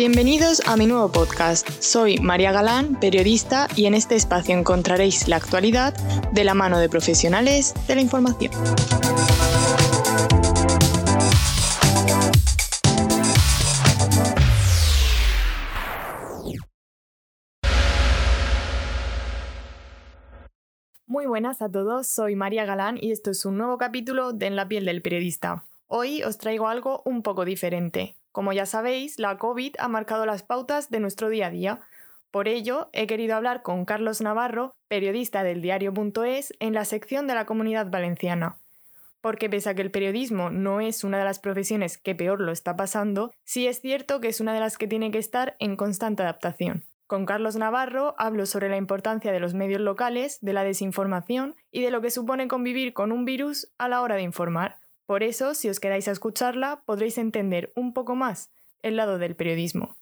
Bienvenidos a mi nuevo podcast. Soy María Galán, periodista, y en este espacio encontraréis la actualidad de la mano de profesionales de la información. Muy buenas a todos, soy María Galán y esto es un nuevo capítulo de En la piel del periodista. Hoy os traigo algo un poco diferente. Como ya sabéis, la COVID ha marcado las pautas de nuestro día a día. Por ello, he querido hablar con Carlos Navarro, periodista del diario.es, en la sección de la comunidad valenciana. Porque pese a que el periodismo no es una de las profesiones que peor lo está pasando, sí es cierto que es una de las que tiene que estar en constante adaptación. Con Carlos Navarro hablo sobre la importancia de los medios locales, de la desinformación y de lo que supone convivir con un virus a la hora de informar. Por eso, si os quedáis a escucharla, podréis entender un poco más el lado del periodismo.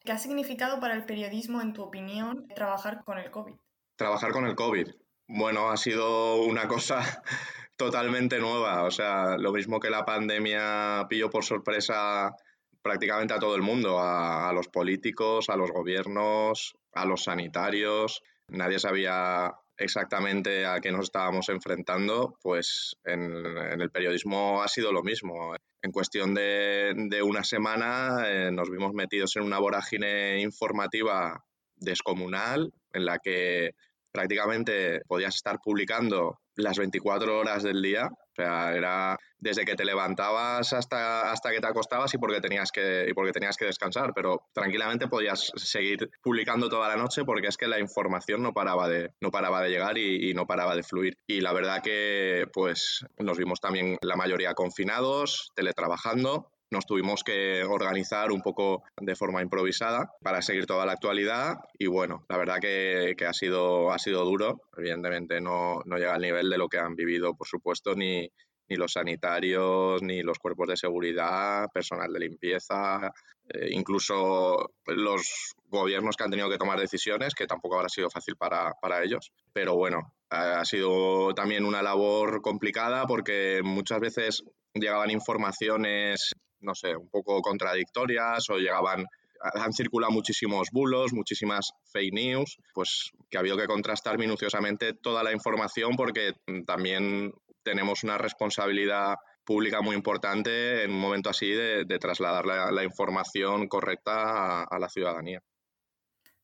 ¿Qué ha significado para el periodismo, en tu opinión, trabajar con el COVID? Trabajar con el COVID. Bueno, ha sido una cosa totalmente nueva. O sea, lo mismo que la pandemia pilló por sorpresa prácticamente a todo el mundo, a, a, los políticos, a los gobiernos, a los sanitarios. Nadie sabía exactamente a qué nos estábamos enfrentando, pues en, el periodismo ha sido lo mismo. En cuestión de, una semana eh, nos vimos metidos en una vorágine informativa descomunal en la que prácticamente podías estar publicando las 24 horas del día o sea, era desde que te levantabas hasta, hasta que te acostabas y porque, tenías que, y porque tenías que descansar, pero tranquilamente podías seguir publicando toda la noche porque es que la información no paraba de, no paraba de llegar y, y no paraba de fluir. Y la verdad que pues nos vimos también la mayoría confinados, teletrabajando, nos tuvimos que organizar un poco de forma improvisada para seguir toda la actualidad y bueno, la verdad que, que ha, sido, ha sido duro, evidentemente no, no, llega al nivel de lo que han vivido, por supuesto, ni, ni los sanitarios, ni los cuerpos de seguridad, personal de limpieza, eh, incluso los gobiernos que han tenido que tomar decisiones, que tampoco habrá sido fácil para, para ellos. Pero bueno, ha sido también una labor complicada porque muchas veces llegaban informaciones no sé, un poco contradictorias o llegaban han circulado muchísimos bulos, muchísimas fake news, pues que ha habido que contrastar minuciosamente toda la información porque también tenemos una responsabilidad pública muy importante en un momento así de, trasladar la, información correcta a, la ciudadanía.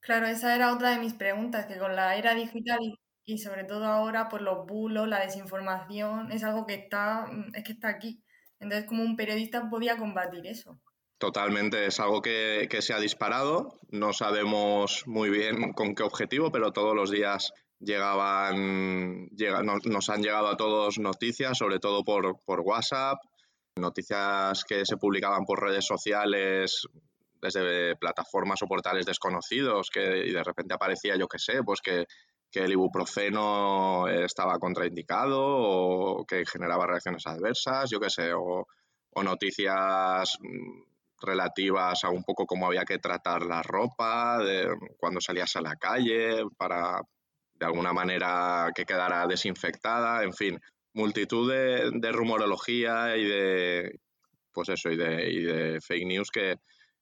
Claro, esa era otra de mis preguntas, que con la era digital y, y sobre todo ahora, por los bulos, la desinformación, es algo que está, es que está aquí. Entonces, como un periodista podía combatir eso? Totalmente, es algo que, se ha disparado. No sabemos muy bien con qué objetivo, pero todos los días llegaban, nos, han llegado a todos noticias, sobre todo por, WhatsApp, noticias que se publicaban por redes sociales desde plataformas o portales desconocidos, que y de repente aparecía, yo qué sé, pues que que el ibuprofeno estaba contraindicado o que generaba reacciones adversas, yo qué sé, o, noticias mm, relativas a un poco cómo había que tratar la ropa, de cuando salías a la calle, para de alguna manera que quedara desinfectada, en fin, multitud de, rumorología y de, pues eso, y de fake news que,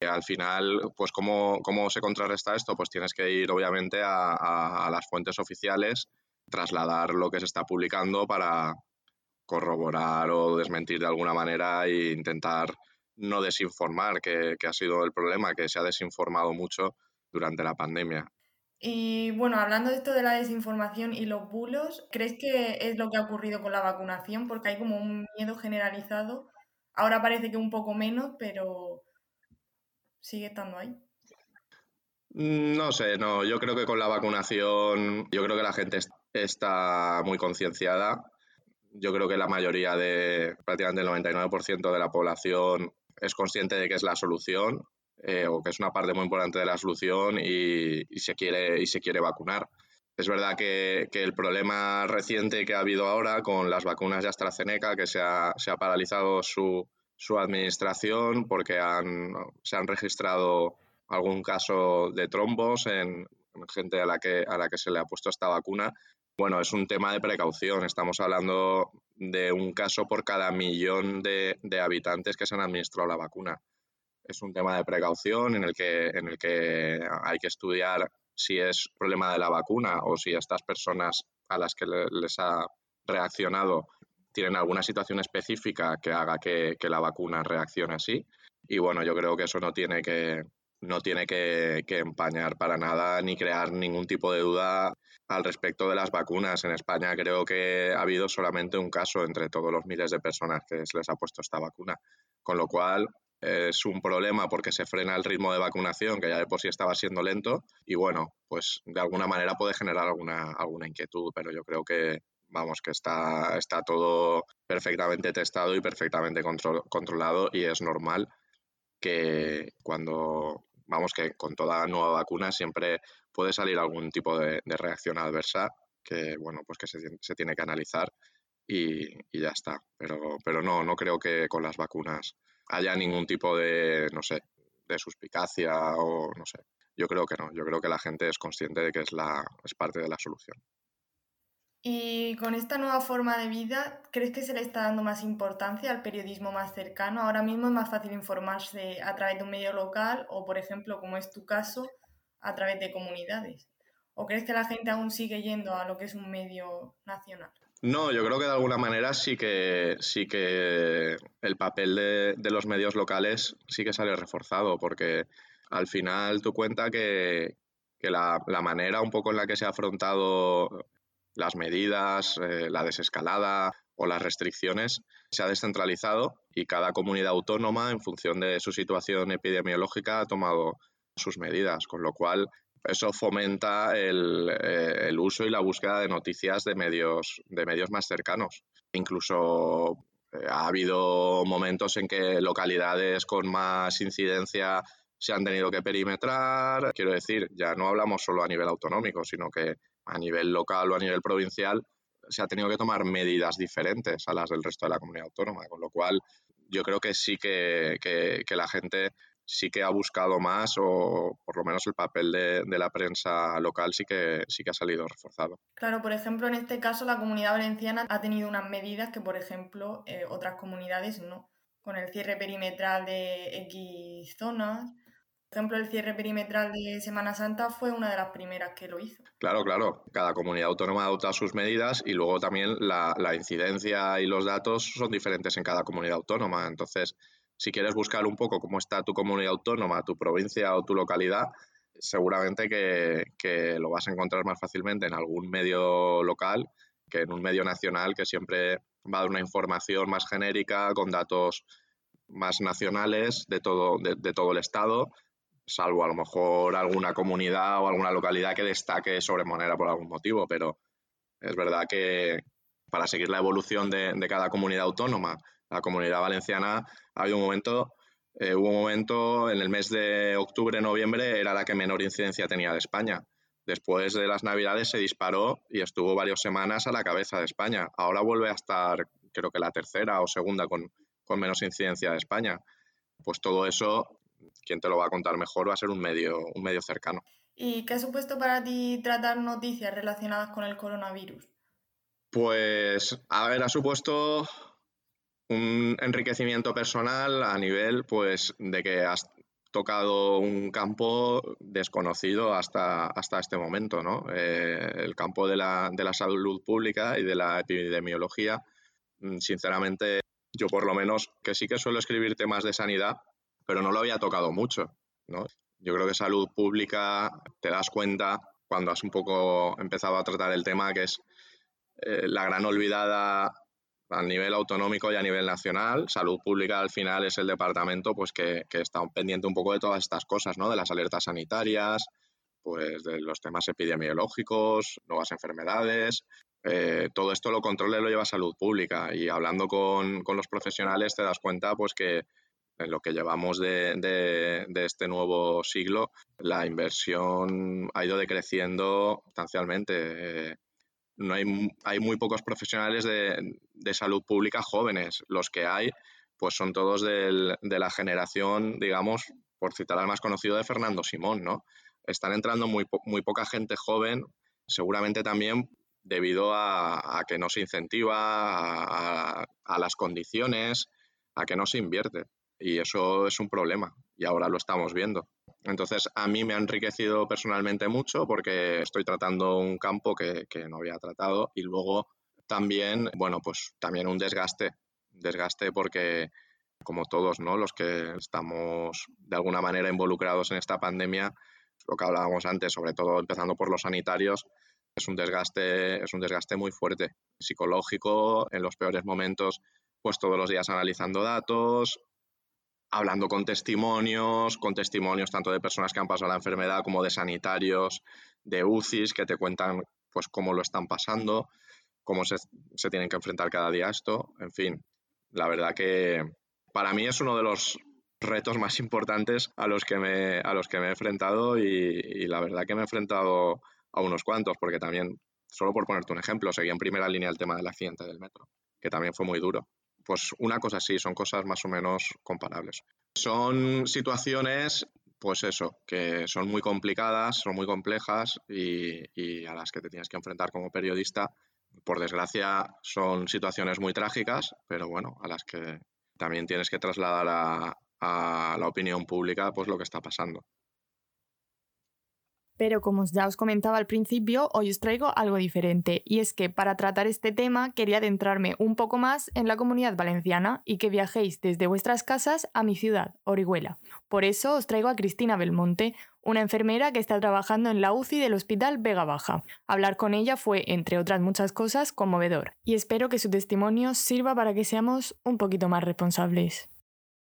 al final, pues ¿cómo, ¿cómo, se contrarresta esto? Pues tienes que ir obviamente a, las fuentes oficiales, trasladar lo que se está publicando para corroborar o desmentir de alguna manera e intentar no desinformar, que, ha sido el problema, que se ha desinformado mucho durante la pandemia. Y bueno, hablando de esto de la desinformación y los bulos, ¿crees que es lo que ha ocurrido con la vacunación? Porque hay como un miedo generalizado. Ahora parece que un poco menos, pero sigue estando ahí? Mm, no sé, no, yo creo que con la vacunación, yo creo que la gente está muy concienciada. Yo creo que la mayoría de, prácticamente el 99% de la población es consciente de que es la solución eh, o que es una parte muy importante de la solución y, se, quiere, y se quiere vacunar. Es verdad que, el problema reciente que ha habido ahora con las vacunas de AstraZeneca, que se ha, se ha paralizado su, su administración porque han, se han registrado algún caso de trombos en, gente a la, que, a la que se le ha puesto esta vacuna. Bueno, es un tema de precaución. Estamos hablando de un caso por cada millón de, de habitantes que se han administrado la vacuna. es un tema de precaución en el que, en el que hay que estudiar si es problema de la vacuna o si estas personas a las que les ha reaccionado tienen alguna situación específica que haga que, la vacuna reaccione así. Y bueno, yo creo que eso no tiene que, no tiene que, empañar para nada ni crear ningún tipo de duda al respecto de las vacunas. En España creo que ha habido solamente un caso entre todos los miles de personas que se les ha puesto esta vacuna. Con lo cual, es un problema porque se frena el ritmo de vacunación, que ya de por sí estaba siendo lento, y bueno, pues de alguna manera puede generar alguna, alguna inquietud, pero yo creo que, vamos, que está, está todo perfectamente testado y perfectamente controlado y es normal que cuando, vamos, que con toda nueva vacuna siempre puede salir algún tipo de, reacción adversa que, bueno, pues que se, se tiene que analizar y, y, ya está. Pero, pero no, no creo que con las vacunas haya ningún tipo de, no sé, de suspicacia o no sé. Yo creo que no, yo creo que la gente es consciente de que es, la, es parte de la solución. Y con esta nueva forma de vida, ¿crees que se le está dando más importancia al periodismo más cercano? Ahora mismo es más fácil informarse a través de un medio local o, por ejemplo, como es tu caso, a través de comunidades. ¿O crees que la gente aún sigue yendo a lo que es un medio nacional? No, yo creo que de alguna manera sí que, sí que el papel de, los medios locales sí que sale reforzado, porque al final tú cuenta que, la, manera un poco en la que se ha afrontado las medidas, eh, la desescalada o las restricciones se ha descentralizado y cada comunidad autónoma, en función de su situación epidemiológica, ha tomado sus medidas, con lo cual eso fomenta el, eh, el, uso y la búsqueda de noticias de medios, de medios más cercanos. Incluso eh, ha habido momentos en que localidades con más incidencia se han tenido que perimetrar. Quiero decir, ya no hablamos solo a nivel autonómico, sino que a nivel local o a nivel provincial se ha tenido que tomar medidas diferentes a las del resto de la comunidad autónoma, con lo cual yo creo que sí que, que, que la gente sí que ha buscado más o por lo menos el papel de, la prensa local sí que, sí que ha salido reforzado. Claro, por ejemplo, en este caso la comunidad valenciana ha tenido unas medidas que, por ejemplo, eh, otras comunidades no, con el cierre perimetral de X zonas. Por ejemplo, el cierre perimetral de Semana Santa fue una de las primeras que lo hizo. Claro, claro. Cada comunidad autónoma adopta sus medidas y luego también la, incidencia y los datos son diferentes en cada comunidad autónoma. Entonces, si quieres buscar un poco cómo está tu comunidad autónoma, tu provincia o tu localidad, seguramente que, lo vas a encontrar más fácilmente en algún medio local que en un medio nacional que siempre va a dar una información más genérica, con datos más nacionales de todo, de, todo el Estado, salvo a lo mejor alguna comunidad o alguna localidad que destaque sobremanera por algún motivo, pero es verdad que para seguir la evolución de, cada comunidad autónoma la comunidad valenciana ha habido un momento, eh, hubo un momento en el mes de octubre, noviembre, era la que menor incidencia tenía de España. Después de las Navidades se disparó y estuvo varias semanas a la cabeza de España. Ahora vuelve a estar, creo que la tercera o segunda con, con menos incidencia de España. Pues todo eso, quien te lo va a contar mejor va a ser un medio, un medio cercano. ¿Y qué ha supuesto para ti tratar noticias relacionadas con el coronavirus? Pues, a ver, ha supuesto un enriquecimiento personal a nivel pues de que has tocado un campo desconocido hasta, hasta este momento, ¿no? Eh, el campo de la, de la salud pública y de la epidemiología, mm, sinceramente, yo por lo menos, que sí que suelo escribir temas de sanidad, pero no lo había tocado mucho, ¿no? Yo creo que salud pública te das cuenta cuando has un poco empezado a tratar el tema que es eh, la gran olvidada a nivel autonómico y a nivel nacional. Salud Pública al final es el departamento pues, que, está pendiente un poco de todas estas cosas, ¿no? de las alertas sanitarias, pues, de los temas epidemiológicos, nuevas enfermedades. Eh, todo esto lo controla y lo lleva Salud Pública. Y hablando con, los profesionales te das cuenta pues, que en lo que llevamos de, este nuevo siglo, la inversión ha ido decreciendo sustancialmente. Eh, no hay, hay muy pocos profesionales de, salud pública jóvenes. Los que hay, pues son todos de la generación, digamos, por citar al más conocido de Fernando Simón, ¿no? Están entrando muy, muy poca gente joven, seguramente también debido a, que no se incentiva, a, las condiciones, a que no se invierte. Y eso es un problema y ahora lo estamos viendo. Entonces, a mí me ha enriquecido personalmente mucho porque estoy tratando un campo que, que no había tratado y luego también, bueno, pues también un desgaste, desgaste porque como todos, ¿no? Los que estamos de alguna manera involucrados en esta pandemia, lo que hablábamos antes, sobre todo empezando por los sanitarios, es un desgaste, es un desgaste muy fuerte, psicológico, en los peores momentos, pues todos los días analizando datos, hablando con testimonios, con testimonios tanto de personas que han pasado la enfermedad como de sanitarios, de UCIs que te cuentan pues cómo lo están pasando, cómo se, tienen que enfrentar cada día a esto, en fin, la verdad que para mí es uno de los retos más importantes a los que me, a los que me he enfrentado y, la verdad que me he enfrentado a unos cuantos, porque también, solo por ponerte un ejemplo, seguí en primera línea el tema del accidente del metro, que también fue muy duro. Pues una cosa sí, son cosas más o menos comparables. Son situaciones, pues eso, que son muy complicadas, son muy complejas y, a las que te tienes que enfrentar como periodista. Por desgracia, son situaciones muy trágicas, pero bueno, a las que también tienes que trasladar a, a la opinión pública pues lo que está pasando. Pero como ya os comentaba al principio, hoy os traigo algo diferente, y es que para tratar este tema quería adentrarme un poco más en la comunidad valenciana y que viajéis desde vuestras casas a mi ciudad, Orihuela. Por eso os traigo a Cristina Belmonte, una enfermera que está trabajando en la UCI del Hospital Vega Baja. Hablar con ella fue, entre otras muchas cosas, conmovedor, y espero que su testimonio sirva para que seamos un poquito más responsables.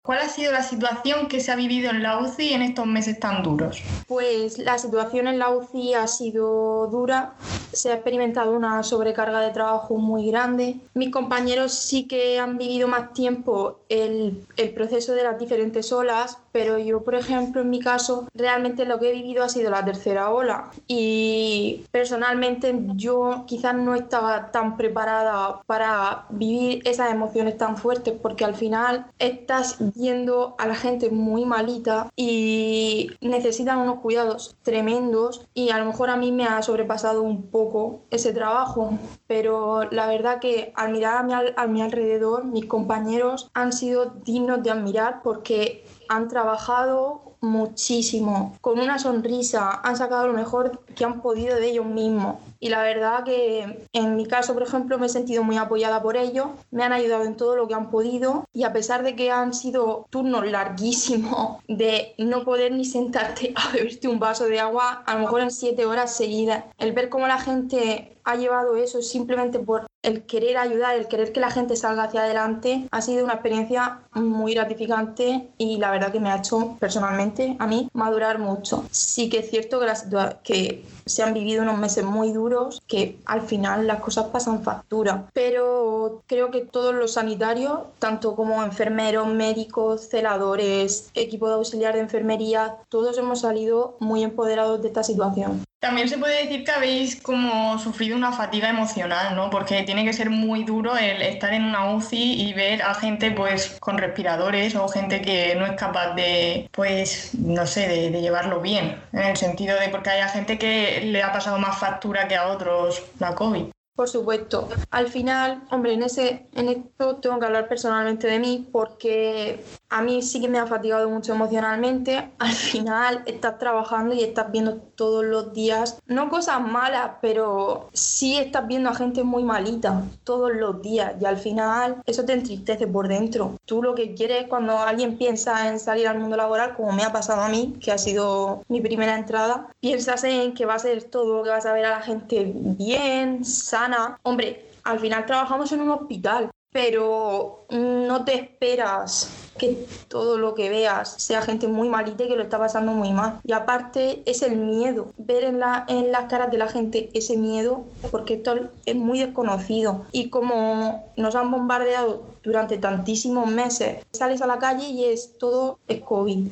¿Cuál ha sido la situación que se ha vivido en la UCI en estos meses tan duros? Pues la situación en la UCI ha sido dura, se ha experimentado una sobrecarga de trabajo muy grande. Mis compañeros sí que han vivido más tiempo el, el proceso de las diferentes olas, pero yo, por ejemplo, en mi caso, realmente lo que he vivido ha sido la tercera ola. Y personalmente yo quizás no estaba tan preparada para vivir esas emociones tan fuertes porque al final estás viendo a la gente muy malita y necesitan unos cuidados tremendos. Y a lo mejor a mí me ha sobrepasado un poco ese trabajo, pero la verdad que al mirar a mi, a mi alrededor, mis compañeros han sido dignos de admirar porque han trabajado muchísimo, con una sonrisa, han sacado lo mejor que han podido de ellos mismos. Y la verdad que en mi caso, por ejemplo, me he sentido muy apoyada por ellos, me han ayudado en todo lo que han podido. Y a pesar de que han sido turnos larguísimos de no poder ni sentarte a beberte un vaso de agua, a lo mejor en siete horas seguidas, el ver cómo la gente ha llevado eso simplemente por el querer ayudar, el querer que la gente salga hacia adelante, ha sido una experiencia muy gratificante y la verdad que me ha hecho personalmente a mí madurar mucho. Sí que es cierto que, la que se han vivido unos meses muy duros, que al final las cosas pasan factura, pero creo que todos los sanitarios, tanto como enfermeros, médicos, celadores, equipo de auxiliar de enfermería, todos hemos salido muy empoderados de esta situación. También se puede decir que habéis como sufrido una fatiga emocional, ¿no? Porque tiene que ser muy duro el estar en una UCI y ver a gente pues con respiradores o gente que no es capaz de, pues, no sé, de, de llevarlo bien. En el sentido de porque haya gente que le ha pasado más factura que a otros la COVID. Por supuesto. Al final, hombre, en, ese, en esto tengo que hablar personalmente de mí porque a mí sí que me ha fatigado mucho emocionalmente. Al final estás trabajando y estás viendo todos los días, no cosas malas, pero sí estás viendo a gente muy malita todos los días y al final eso te entristece por dentro. Tú lo que quieres cuando alguien piensa en salir al mundo laboral, como me ha pasado a mí, que ha sido mi primera entrada, piensas en que va a ser todo, que vas a ver a la gente bien, sana Hombre, al final trabajamos en un hospital, pero no te esperas que todo lo que veas sea gente muy malita y que lo está pasando muy mal. Y aparte es el miedo, ver en, la, en las caras de la gente ese miedo, porque esto es muy desconocido. Y como nos han bombardeado durante tantísimos meses, sales a la calle y es todo es COVID.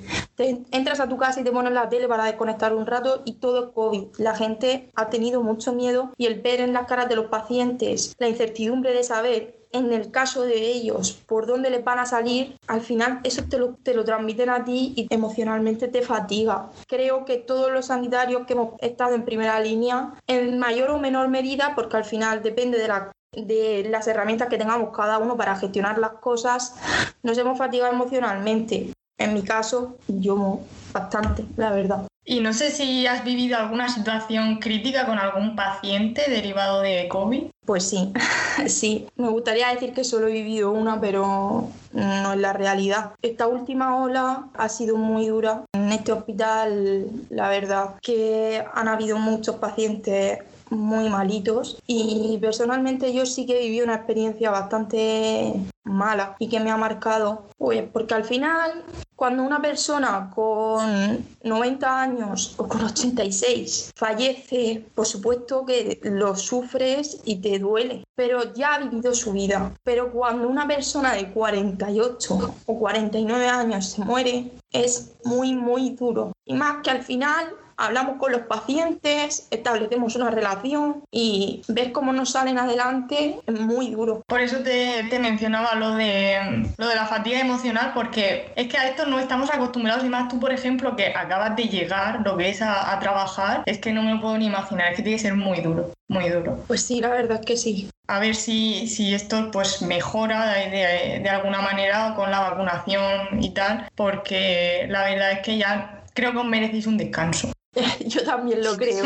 Entras a tu casa y te pones la tele para desconectar un rato y todo es COVID. La gente ha tenido mucho miedo y el ver en las caras de los pacientes la incertidumbre de saber en el caso de ellos por dónde les van a salir, al final eso te lo, te lo transmiten a ti y emocionalmente te fatiga. Creo que todos los sanitarios que hemos estado en primera línea, en mayor o menor medida, porque al final depende de la de las herramientas que tengamos cada uno para gestionar las cosas, nos hemos fatigado emocionalmente. En mi caso, yo bastante, la verdad. Y no sé si has vivido alguna situación crítica con algún paciente derivado de COVID. Pues sí, sí. Me gustaría decir que solo he vivido una, pero no es la realidad. Esta última ola ha sido muy dura. En este hospital, la verdad, que han habido muchos pacientes muy malitos y personalmente yo sí que viví una experiencia bastante mala y que me ha marcado, pues porque al final cuando una persona con 90 años o con 86 fallece, por supuesto que lo sufres y te duele, pero ya ha vivido su vida. Pero cuando una persona de 48 o 49 años se muere, es muy, muy duro. Y más que al final hablamos con los pacientes, establecemos una relación y ver cómo nos salen adelante es muy duro. Por eso te, mencionaba lo de, lo de la fatiga emocional, porque es que a esto no estamos acostumbrados y más tú, por ejemplo, que acabas de llegar, lo que es a, trabajar, es que no me lo puedo ni imaginar, es que tiene que ser muy duro, muy duro. Pues sí, la verdad es que sí. A ver si, si esto pues mejora de, de alguna manera con la vacunación y tal, porque la verdad es que ya creo que os merecéis un descanso. yo también lo creo.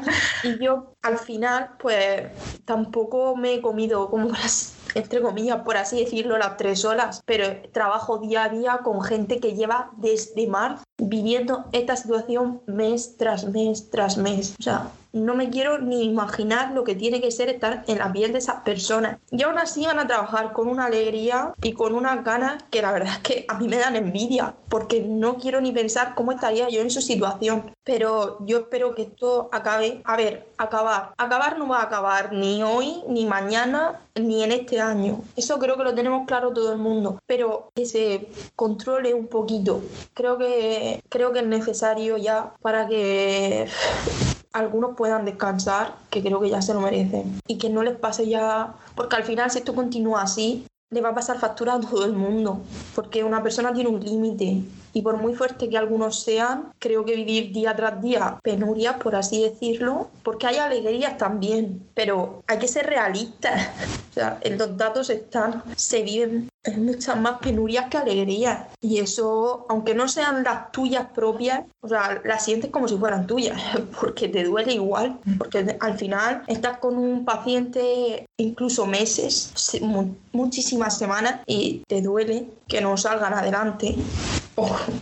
y yo al final, pues tampoco me he comido como las, entre comillas, por así decirlo, las tres horas, pero trabajo día a día con gente que lleva desde marzo viviendo esta situación mes tras mes tras mes. O sea, no me quiero ni imaginar lo que tiene que ser estar en la piel de esas personas. Y aún así van a trabajar con una alegría y con unas ganas que la verdad es que a mí me dan envidia, porque no quiero ni pensar cómo estaría yo en su situación. Pero yo espero que esto acabe. A ver, acabar. Acabar no va a acabar ni hoy, ni mañana, ni en este año. Eso creo que lo tenemos claro todo el mundo. Pero que se controle un poquito. Creo que, creo que es necesario ya para que algunos puedan descansar, que creo que ya se lo merecen, y que no les pase ya, porque al final si esto continúa así, le va a pasar factura a todo el mundo, porque una persona tiene un límite y por muy fuerte que algunos sean, creo que vivir día tras día penurias, por así decirlo, porque hay alegrías también, pero hay que ser realistas. O sea, los datos están, se viven muchas más penurias que alegrías. Y eso, aunque no sean las tuyas propias, o sea, las sientes como si fueran tuyas, porque te duele igual, porque al final estás con un paciente incluso meses, muchísimas semanas, y te duele que no salgan adelante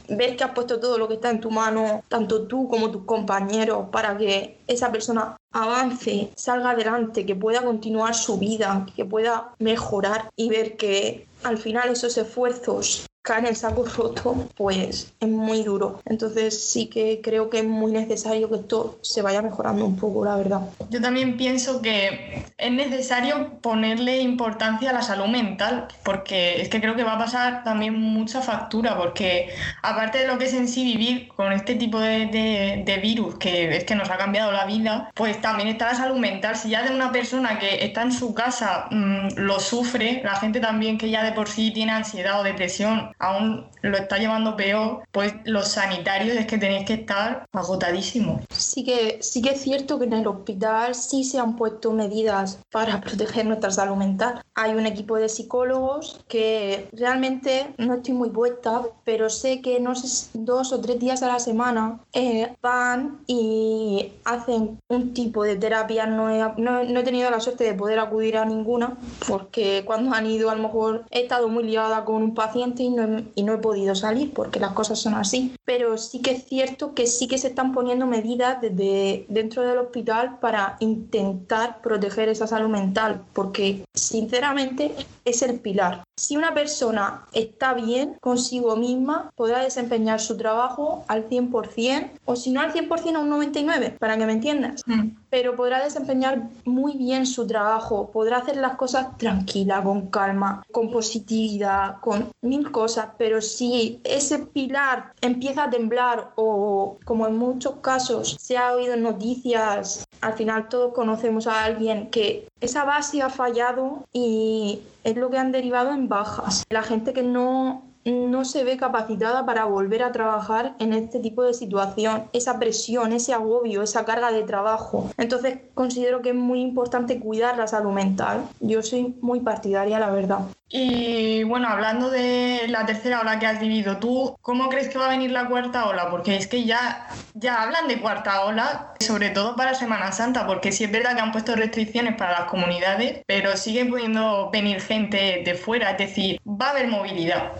ver que has puesto todo lo que está en tu mano, tanto tú como tus compañeros, para que esa persona avance, salga adelante, que pueda continuar su vida, que pueda mejorar y ver que al final esos esfuerzos caen en saco roto, pues es muy duro. Entonces sí que creo que es muy necesario que esto se vaya mejorando un poco, la verdad. Yo también pienso que es necesario ponerle importancia a la salud mental, porque es que creo que va a pasar también mucha factura, porque aparte de lo que es en sí vivir con este tipo de, de, virus, que es que nos ha cambiado la vida, pues también está la salud mental. Si ya de una persona que está en su casa mmm, lo sufre, la gente también que ya de por sí tiene ansiedad o depresión, aún lo está llevando peor, pues los sanitarios es que tenéis que estar agotadísimos. Sí que, sí que es cierto que en el hospital sí se han puesto medidas para proteger nuestra salud mental. Hay un equipo de psicólogos que realmente no estoy muy puesta, pero sé que no sé, dos o tres días a la semana eh, van y hacen un tipo de terapia. No he, no, no he tenido la suerte de poder acudir a ninguna porque cuando han ido a lo mejor he estado muy liada con un paciente y no y no he podido salir porque las cosas son así. Pero sí que es cierto que sí que se están poniendo medidas desde dentro del hospital para intentar proteger esa salud mental, porque sinceramente es el pilar. Si una persona está bien consigo misma, podrá desempeñar su trabajo al 100% o si no al 100% a un 99%, para que me entiendas. Mm. Pero podrá desempeñar muy bien su trabajo, podrá hacer las cosas tranquila, con calma, con positividad, con mil cosas. Pero si ese pilar empieza a temblar o como en muchos casos se ha oído noticias, al final todos conocemos a alguien que esa base ha fallado y es lo que han derivado en bajas. La gente que no no se ve capacitada para volver a trabajar en este tipo de situación, esa presión, ese agobio, esa carga de trabajo. Entonces considero que es muy importante cuidar la salud mental. Yo soy muy partidaria, la verdad. Y bueno, hablando de la tercera ola que has vivido tú, ¿cómo crees que va a venir la cuarta ola? Porque es que ya, ya hablan de cuarta ola, sobre todo para Semana Santa, porque sí es verdad que han puesto restricciones para las comunidades, pero sigue pudiendo venir gente de fuera, es decir, va a haber movilidad,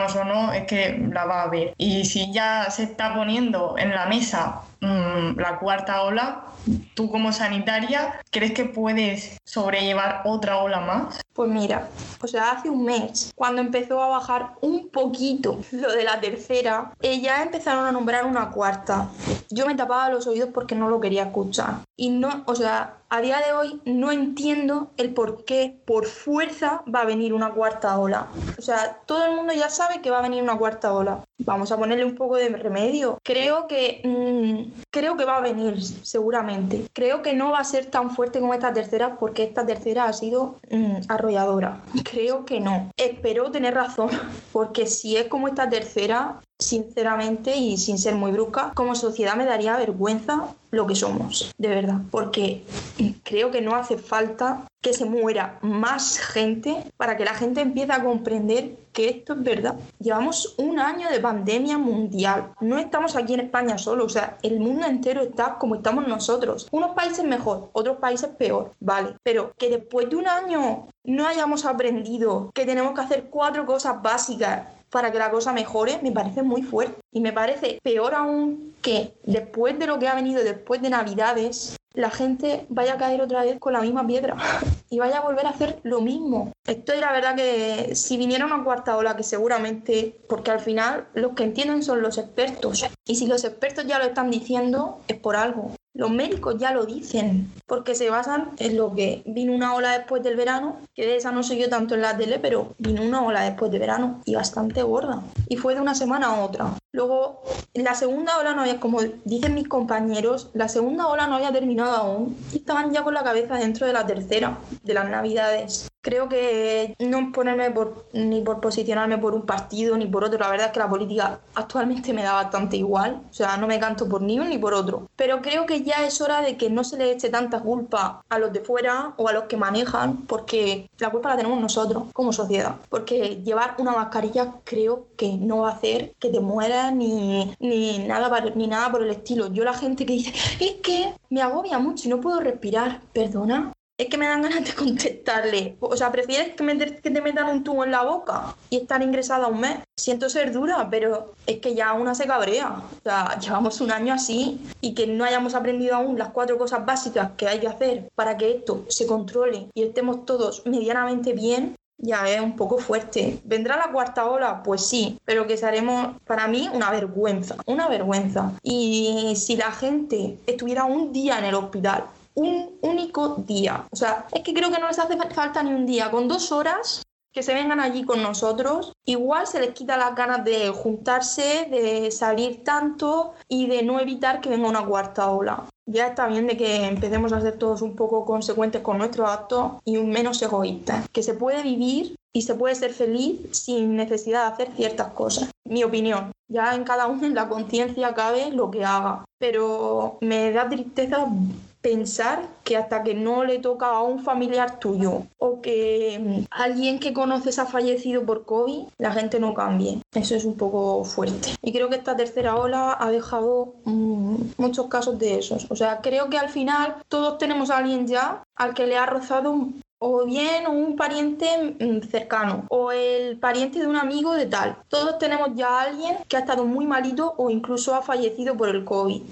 o no, es que la va a haber. Y si ya se está poniendo en la mesa mmm, la cuarta ola, tú como sanitaria, ¿crees que puedes sobrellevar otra ola más? Pues mira, o sea, hace un mes, cuando empezó a bajar un poquito lo de la tercera, ya empezaron a nombrar una cuarta. Yo me tapaba los oídos porque no lo quería escuchar. Y no, o sea, a día de hoy no entiendo el por qué por fuerza va a venir una cuarta ola. O sea, todo el mundo ya sabe que va a venir una cuarta ola. Vamos a ponerle un poco de remedio. Creo que mmm, creo que va a venir seguramente. Creo que no va a ser tan fuerte como esta tercera porque esta tercera ha sido mmm, arrolladora. Creo que no. Espero tener razón porque si es como esta tercera, sinceramente y sin ser muy brusca, como sociedad me daría vergüenza lo que somos, de verdad, porque creo que no hace falta que se muera más gente para que la gente empiece a comprender que esto es verdad. Llevamos un año de pandemia mundial, no estamos aquí en España solo, o sea, el mundo entero está como estamos nosotros. Unos países mejor, otros países peor, vale, pero que después de un año no hayamos aprendido que tenemos que hacer cuatro cosas básicas para que la cosa mejore, me parece muy fuerte. Y me parece peor aún que después de lo que ha venido después de Navidades, la gente vaya a caer otra vez con la misma piedra y vaya a volver a hacer lo mismo. Estoy la verdad que si viniera una cuarta ola, que seguramente, porque al final los que entienden son los expertos, y si los expertos ya lo están diciendo, es por algo. Los médicos ya lo dicen, porque se basan en lo que vino una ola después del verano, que de esa no sé yo tanto en la tele, pero vino una ola después de verano y bastante gorda. Y fue de una semana a otra. Luego, la segunda ola no había, como dicen mis compañeros, la segunda ola no había terminado aún y estaban ya con la cabeza dentro de la tercera, de las navidades. Creo que no ponerme por, ni por posicionarme por un partido ni por otro. La verdad es que la política actualmente me da bastante igual. O sea, no me canto por ni uno ni por otro. Pero creo que ya es hora de que no se le eche tanta culpa a los de fuera o a los que manejan, porque la culpa la tenemos nosotros como sociedad. Porque llevar una mascarilla creo que no va a hacer que te mueras ni, ni, nada, ni nada por el estilo. Yo la gente que dice, es que me agobia mucho y no puedo respirar. Perdona, es que me dan ganas de contestarle. O sea, ¿prefieres que, que, te metan un tubo en la boca y estar ingresada un mes? Siento ser dura, pero es que ya una se cabrea. O sea, llevamos un año así y que no hayamos aprendido aún las cuatro cosas básicas que hay que hacer para que esto se controle y estemos todos medianamente bien. Ya es un poco fuerte. ¿Vendrá la cuarta ola? Pues sí, pero que seremos, para mí, una vergüenza, una vergüenza. Y si la gente estuviera un día en el hospital un único día. O sea, es que creo que no les hace falta ni un día. Con dos horas que se vengan allí con nosotros, igual se les quita las ganas de juntarse, de salir tanto y de no evitar que venga una cuarta ola. Ya está bien de que empecemos a ser todos un poco consecuentes con nuestros actos y un menos egoístas. Que se puede vivir y se puede ser feliz sin necesidad de hacer ciertas cosas. Mi opinión. Ya en cada uno en la conciencia cabe lo que haga. Pero me da tristeza pensar que hasta que no le toca a un familiar tuyo o que mm, alguien que conoces ha fallecido por COVID, la gente no cambie. Eso es un poco fuerte. Y creo que esta tercera ola ha dejado mmm, muchos casos de esos. O sea, creo que al final todos tenemos a alguien ya al que le ha rozado o bien un pariente mm, cercano o el pariente de un amigo de tal. Todos tenemos ya a alguien que ha estado muy malito o incluso ha fallecido por el COVID.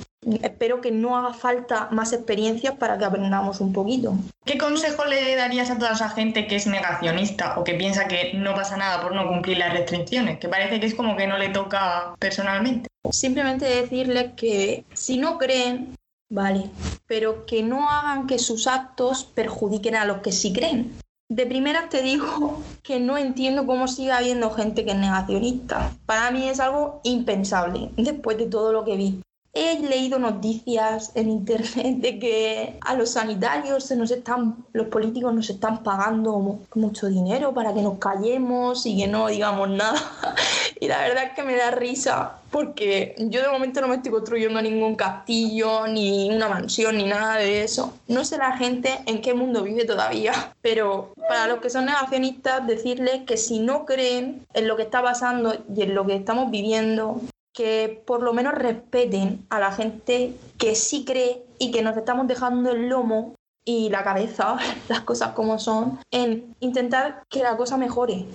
Espero que no haga falta más experiencias para que aprendamos un poquito. ¿Qué consejo le darías a toda esa gente que es negacionista o que piensa que no pasa nada por no cumplir las restricciones? Que parece que es como que no le toca personalmente. Simplemente decirles que si no creen, vale, pero que no hagan que sus actos perjudiquen a los que sí creen. De primera te digo que no entiendo cómo sigue habiendo gente que es negacionista. Para mí es algo impensable después de todo lo que vi. He leído noticias en internet de que a los sanitarios se nos están, los políticos nos están pagando mucho dinero para que nos callemos y que no digamos nada. Y la verdad es que me da risa porque yo de momento no me estoy construyendo ningún castillo, ni una mansión, ni nada de eso. No sé la gente en qué mundo vive todavía, pero para los que son negacionistas, decirles que si no creen en lo que está pasando y en lo que estamos viviendo, que por lo menos respeten a la gente que sí cree y que nos estamos dejando el lomo y la cabeza, las cosas como son, en intentar que la cosa mejore.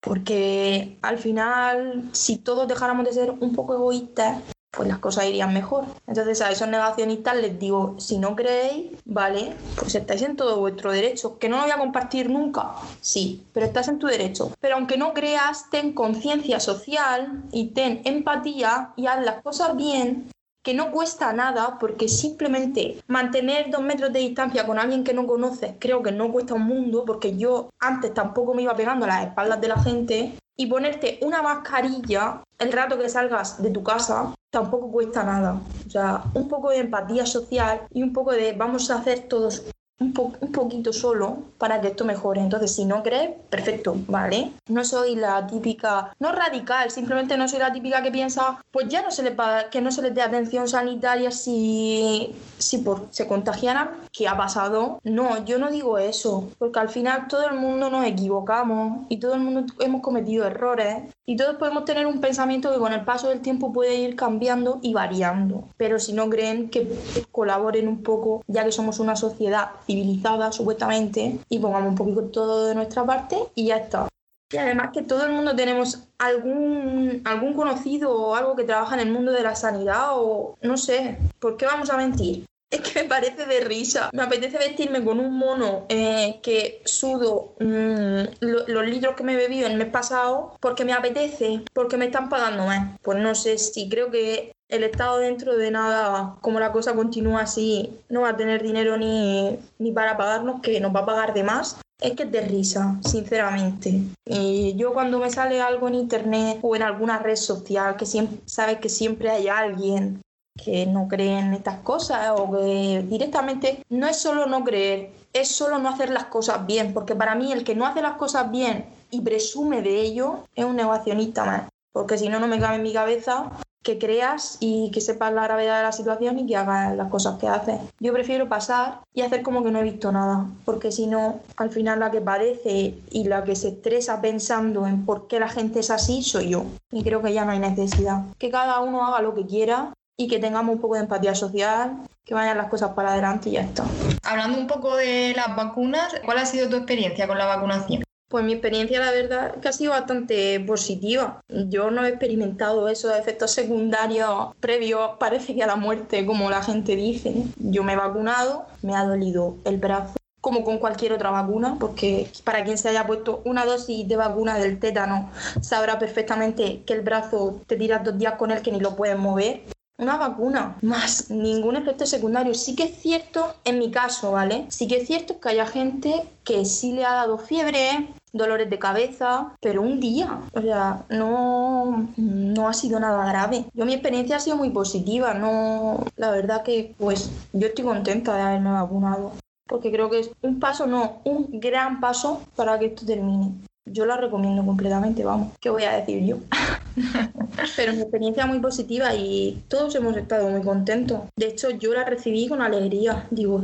Porque al final, si todos dejáramos de ser un poco egoístas, pues las cosas irían mejor. Entonces a esos negacionistas les digo, si no creéis, vale, pues estáis en todo vuestro derecho. Que no lo voy a compartir nunca, sí, pero estás en tu derecho. Pero aunque no creas, ten conciencia social y ten empatía y haz las cosas bien que no cuesta nada porque simplemente mantener dos metros de distancia con alguien que no conoces creo que no cuesta un mundo porque yo antes tampoco me iba pegando a las espaldas de la gente y ponerte una mascarilla el rato que salgas de tu casa tampoco cuesta nada. O sea, un poco de empatía social y un poco de vamos a hacer todos un, un, poquito solo para que esto mejore. Entonces, si no crees, perfecto, ¿vale? No soy la típica, no radical, simplemente no soy la típica que piensa, pues ya no se le que no se les dé atención sanitaria si, si por, se contagiaran, ¿qué ha pasado? No, yo no digo eso, porque al final todo el mundo nos equivocamos y todo el mundo hemos cometido errores y todos podemos tener un pensamiento que con el paso del tiempo puede ir cambiando y variando. Pero si no creen que colaboren un poco, ya que somos una sociedad civilizada supuestamente, y pongamos un poquito todo de nuestra parte y ya está. Y además que todo el mundo tenemos algún, algún conocido o algo que trabaja en el mundo de la sanidad o no sé, ¿por qué vamos a mentir? Es que me parece de risa. Me apetece vestirme con un mono eh, que sudo lo, los litros que me he bebido el mes pasado porque me apetece, porque me están pagando más. Pues no sé si creo que el Estado dentro de nada, como la cosa continúa así, no va a tener dinero ni, ni para pagarnos, que nos va a pagar de más. Es que es de risa, sinceramente. Y yo cuando me sale algo en internet o en alguna red social, que siempre, sabes que siempre hay alguien que no cree en estas cosas o que directamente no es solo no creer, es solo no hacer las cosas bien, porque para mí el que no hace las cosas bien y presume de ello es un negacionista más, porque si no, no me cabe en mi cabeza que creas y que sepas la gravedad de la situación y que hagas las cosas que haces. Yo prefiero pasar y hacer como que no he visto nada, porque si no, al final la que padece y la que se estresa pensando en por qué la gente es así soy yo. Y creo que ya no hay necesidad. Que cada uno haga lo que quiera y que tengamos un poco de empatía social, que vayan las cosas para adelante y ya está. Hablando un poco de las vacunas, ¿cuál ha sido tu experiencia con la vacunación? Pues mi experiencia, la verdad, que ha sido bastante positiva. Yo no he experimentado esos efectos secundarios previos, parece que a la muerte, como la gente dice. Yo me he vacunado, me ha dolido el brazo como con cualquier otra vacuna, porque para quien se haya puesto una dosis de vacuna del tétano sabrá perfectamente que el brazo te tiras dos días con él que ni lo puedes mover una vacuna, más ningún efecto secundario. Sí que es cierto, en mi caso, ¿vale? Sí que es cierto que haya gente que sí le ha dado fiebre, dolores de cabeza, pero un día, o sea, no, no ha sido nada grave. Yo mi experiencia ha sido muy positiva, no, la verdad que pues yo estoy contenta de haberme vacunado, porque creo que es un paso, no, un gran paso para que esto termine. Yo la recomiendo completamente, vamos. ¿Qué voy a decir yo? Pero mi experiencia muy positiva y todos hemos estado muy contentos. De hecho, yo la recibí con alegría. Digo,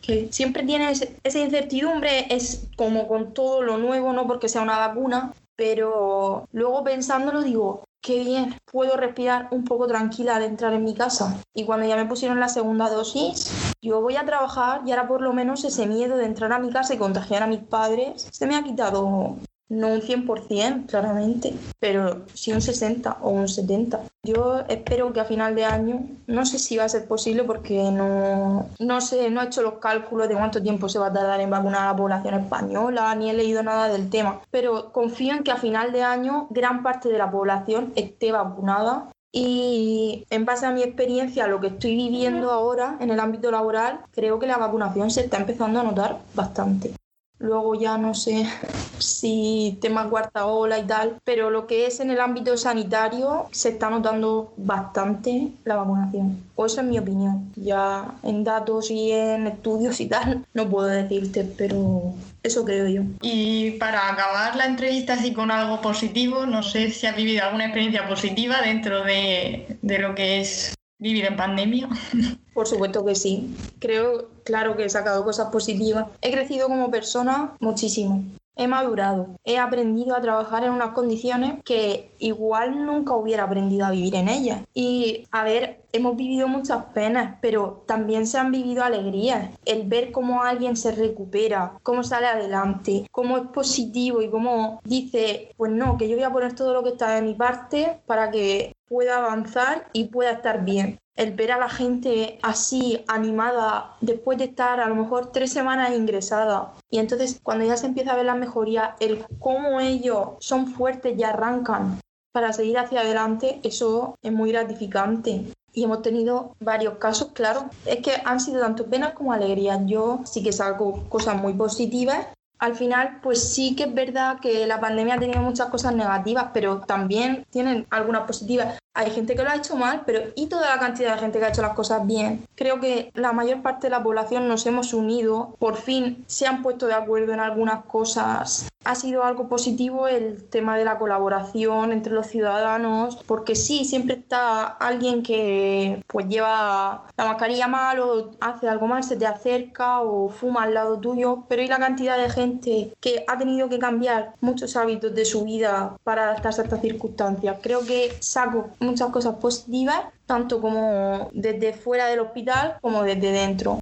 que siempre tienes esa incertidumbre, es como con todo lo nuevo, no porque sea una vacuna, pero luego pensándolo digo, qué bien, puedo respirar un poco tranquila de entrar en mi casa. Y cuando ya me pusieron la segunda dosis, yo voy a trabajar y ahora por lo menos ese miedo de entrar a mi casa y contagiar a mis padres se me ha quitado no un 100%, claramente, pero sí un 60 o un 70%. Yo espero que a final de año, no sé si va a ser posible porque no, no sé, no he hecho los cálculos de cuánto tiempo se va a tardar en vacunar a la población española, ni he leído nada del tema, pero confío en que a final de año gran parte de la población esté vacunada y en base a mi experiencia, lo que estoy viviendo ahora en el ámbito laboral, creo que la vacunación se está empezando a notar bastante. Luego ya no sé si tema cuarta ola y tal, pero lo que es en el ámbito sanitario se está notando bastante la vacunación. O esa es mi opinión. Ya en datos y en estudios y tal no puedo decirte, pero eso creo yo. Y para acabar la entrevista así con algo positivo, no sé si has vivido alguna experiencia positiva dentro de, de lo que es vivir en pandemia. Por supuesto que sí. Creo, claro que he sacado cosas positivas. He crecido como persona muchísimo. He madurado, he aprendido a trabajar en unas condiciones que igual nunca hubiera aprendido a vivir en ellas. Y a ver, hemos vivido muchas penas, pero también se han vivido alegrías. El ver cómo alguien se recupera, cómo sale adelante, cómo es positivo y cómo dice, pues no, que yo voy a poner todo lo que está de mi parte para que pueda avanzar y pueda estar bien el ver a la gente así animada después de estar a lo mejor tres semanas ingresada y entonces cuando ya se empieza a ver la mejoría, el cómo ellos son fuertes y arrancan para seguir hacia adelante, eso es muy gratificante. Y hemos tenido varios casos, claro. Es que han sido tanto penas como alegrías. Yo sí que saco cosas muy positivas al final, pues sí que es verdad que la pandemia ha tenido muchas cosas negativas, pero también tienen algunas positivas. Hay gente que lo ha hecho mal, pero ¿y toda la cantidad de gente que ha hecho las cosas bien? Creo que la mayor parte de la población nos hemos unido, por fin se han puesto de acuerdo en algunas cosas. Ha sido algo positivo el tema de la colaboración entre los ciudadanos, porque sí, siempre está alguien que pues lleva la mascarilla mal o hace algo mal, se te acerca o fuma al lado tuyo, pero ¿y la cantidad de gente que ha tenido que cambiar muchos hábitos de su vida para adaptarse a estas circunstancias? Creo que saco muchas cosas positivas, tanto como desde fuera del hospital como desde dentro.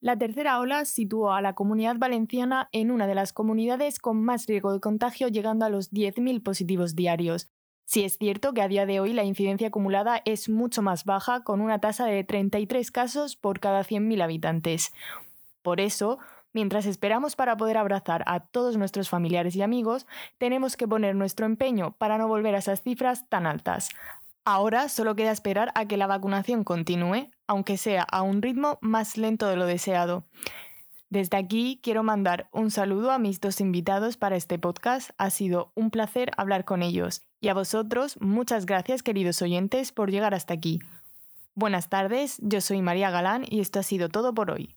La tercera ola situó a la comunidad valenciana en una de las comunidades con más riesgo de contagio, llegando a los 10.000 positivos diarios. Si es cierto que a día de hoy la incidencia acumulada es mucho más baja, con una tasa de 33 casos por cada 100.000 habitantes. Por eso, Mientras esperamos para poder abrazar a todos nuestros familiares y amigos, tenemos que poner nuestro empeño para no volver a esas cifras tan altas. Ahora solo queda esperar a que la vacunación continúe, aunque sea a un ritmo más lento de lo deseado. Desde aquí quiero mandar un saludo a mis dos invitados para este podcast. Ha sido un placer hablar con ellos. Y a vosotros, muchas gracias queridos oyentes por llegar hasta aquí. Buenas tardes, yo soy María Galán y esto ha sido todo por hoy.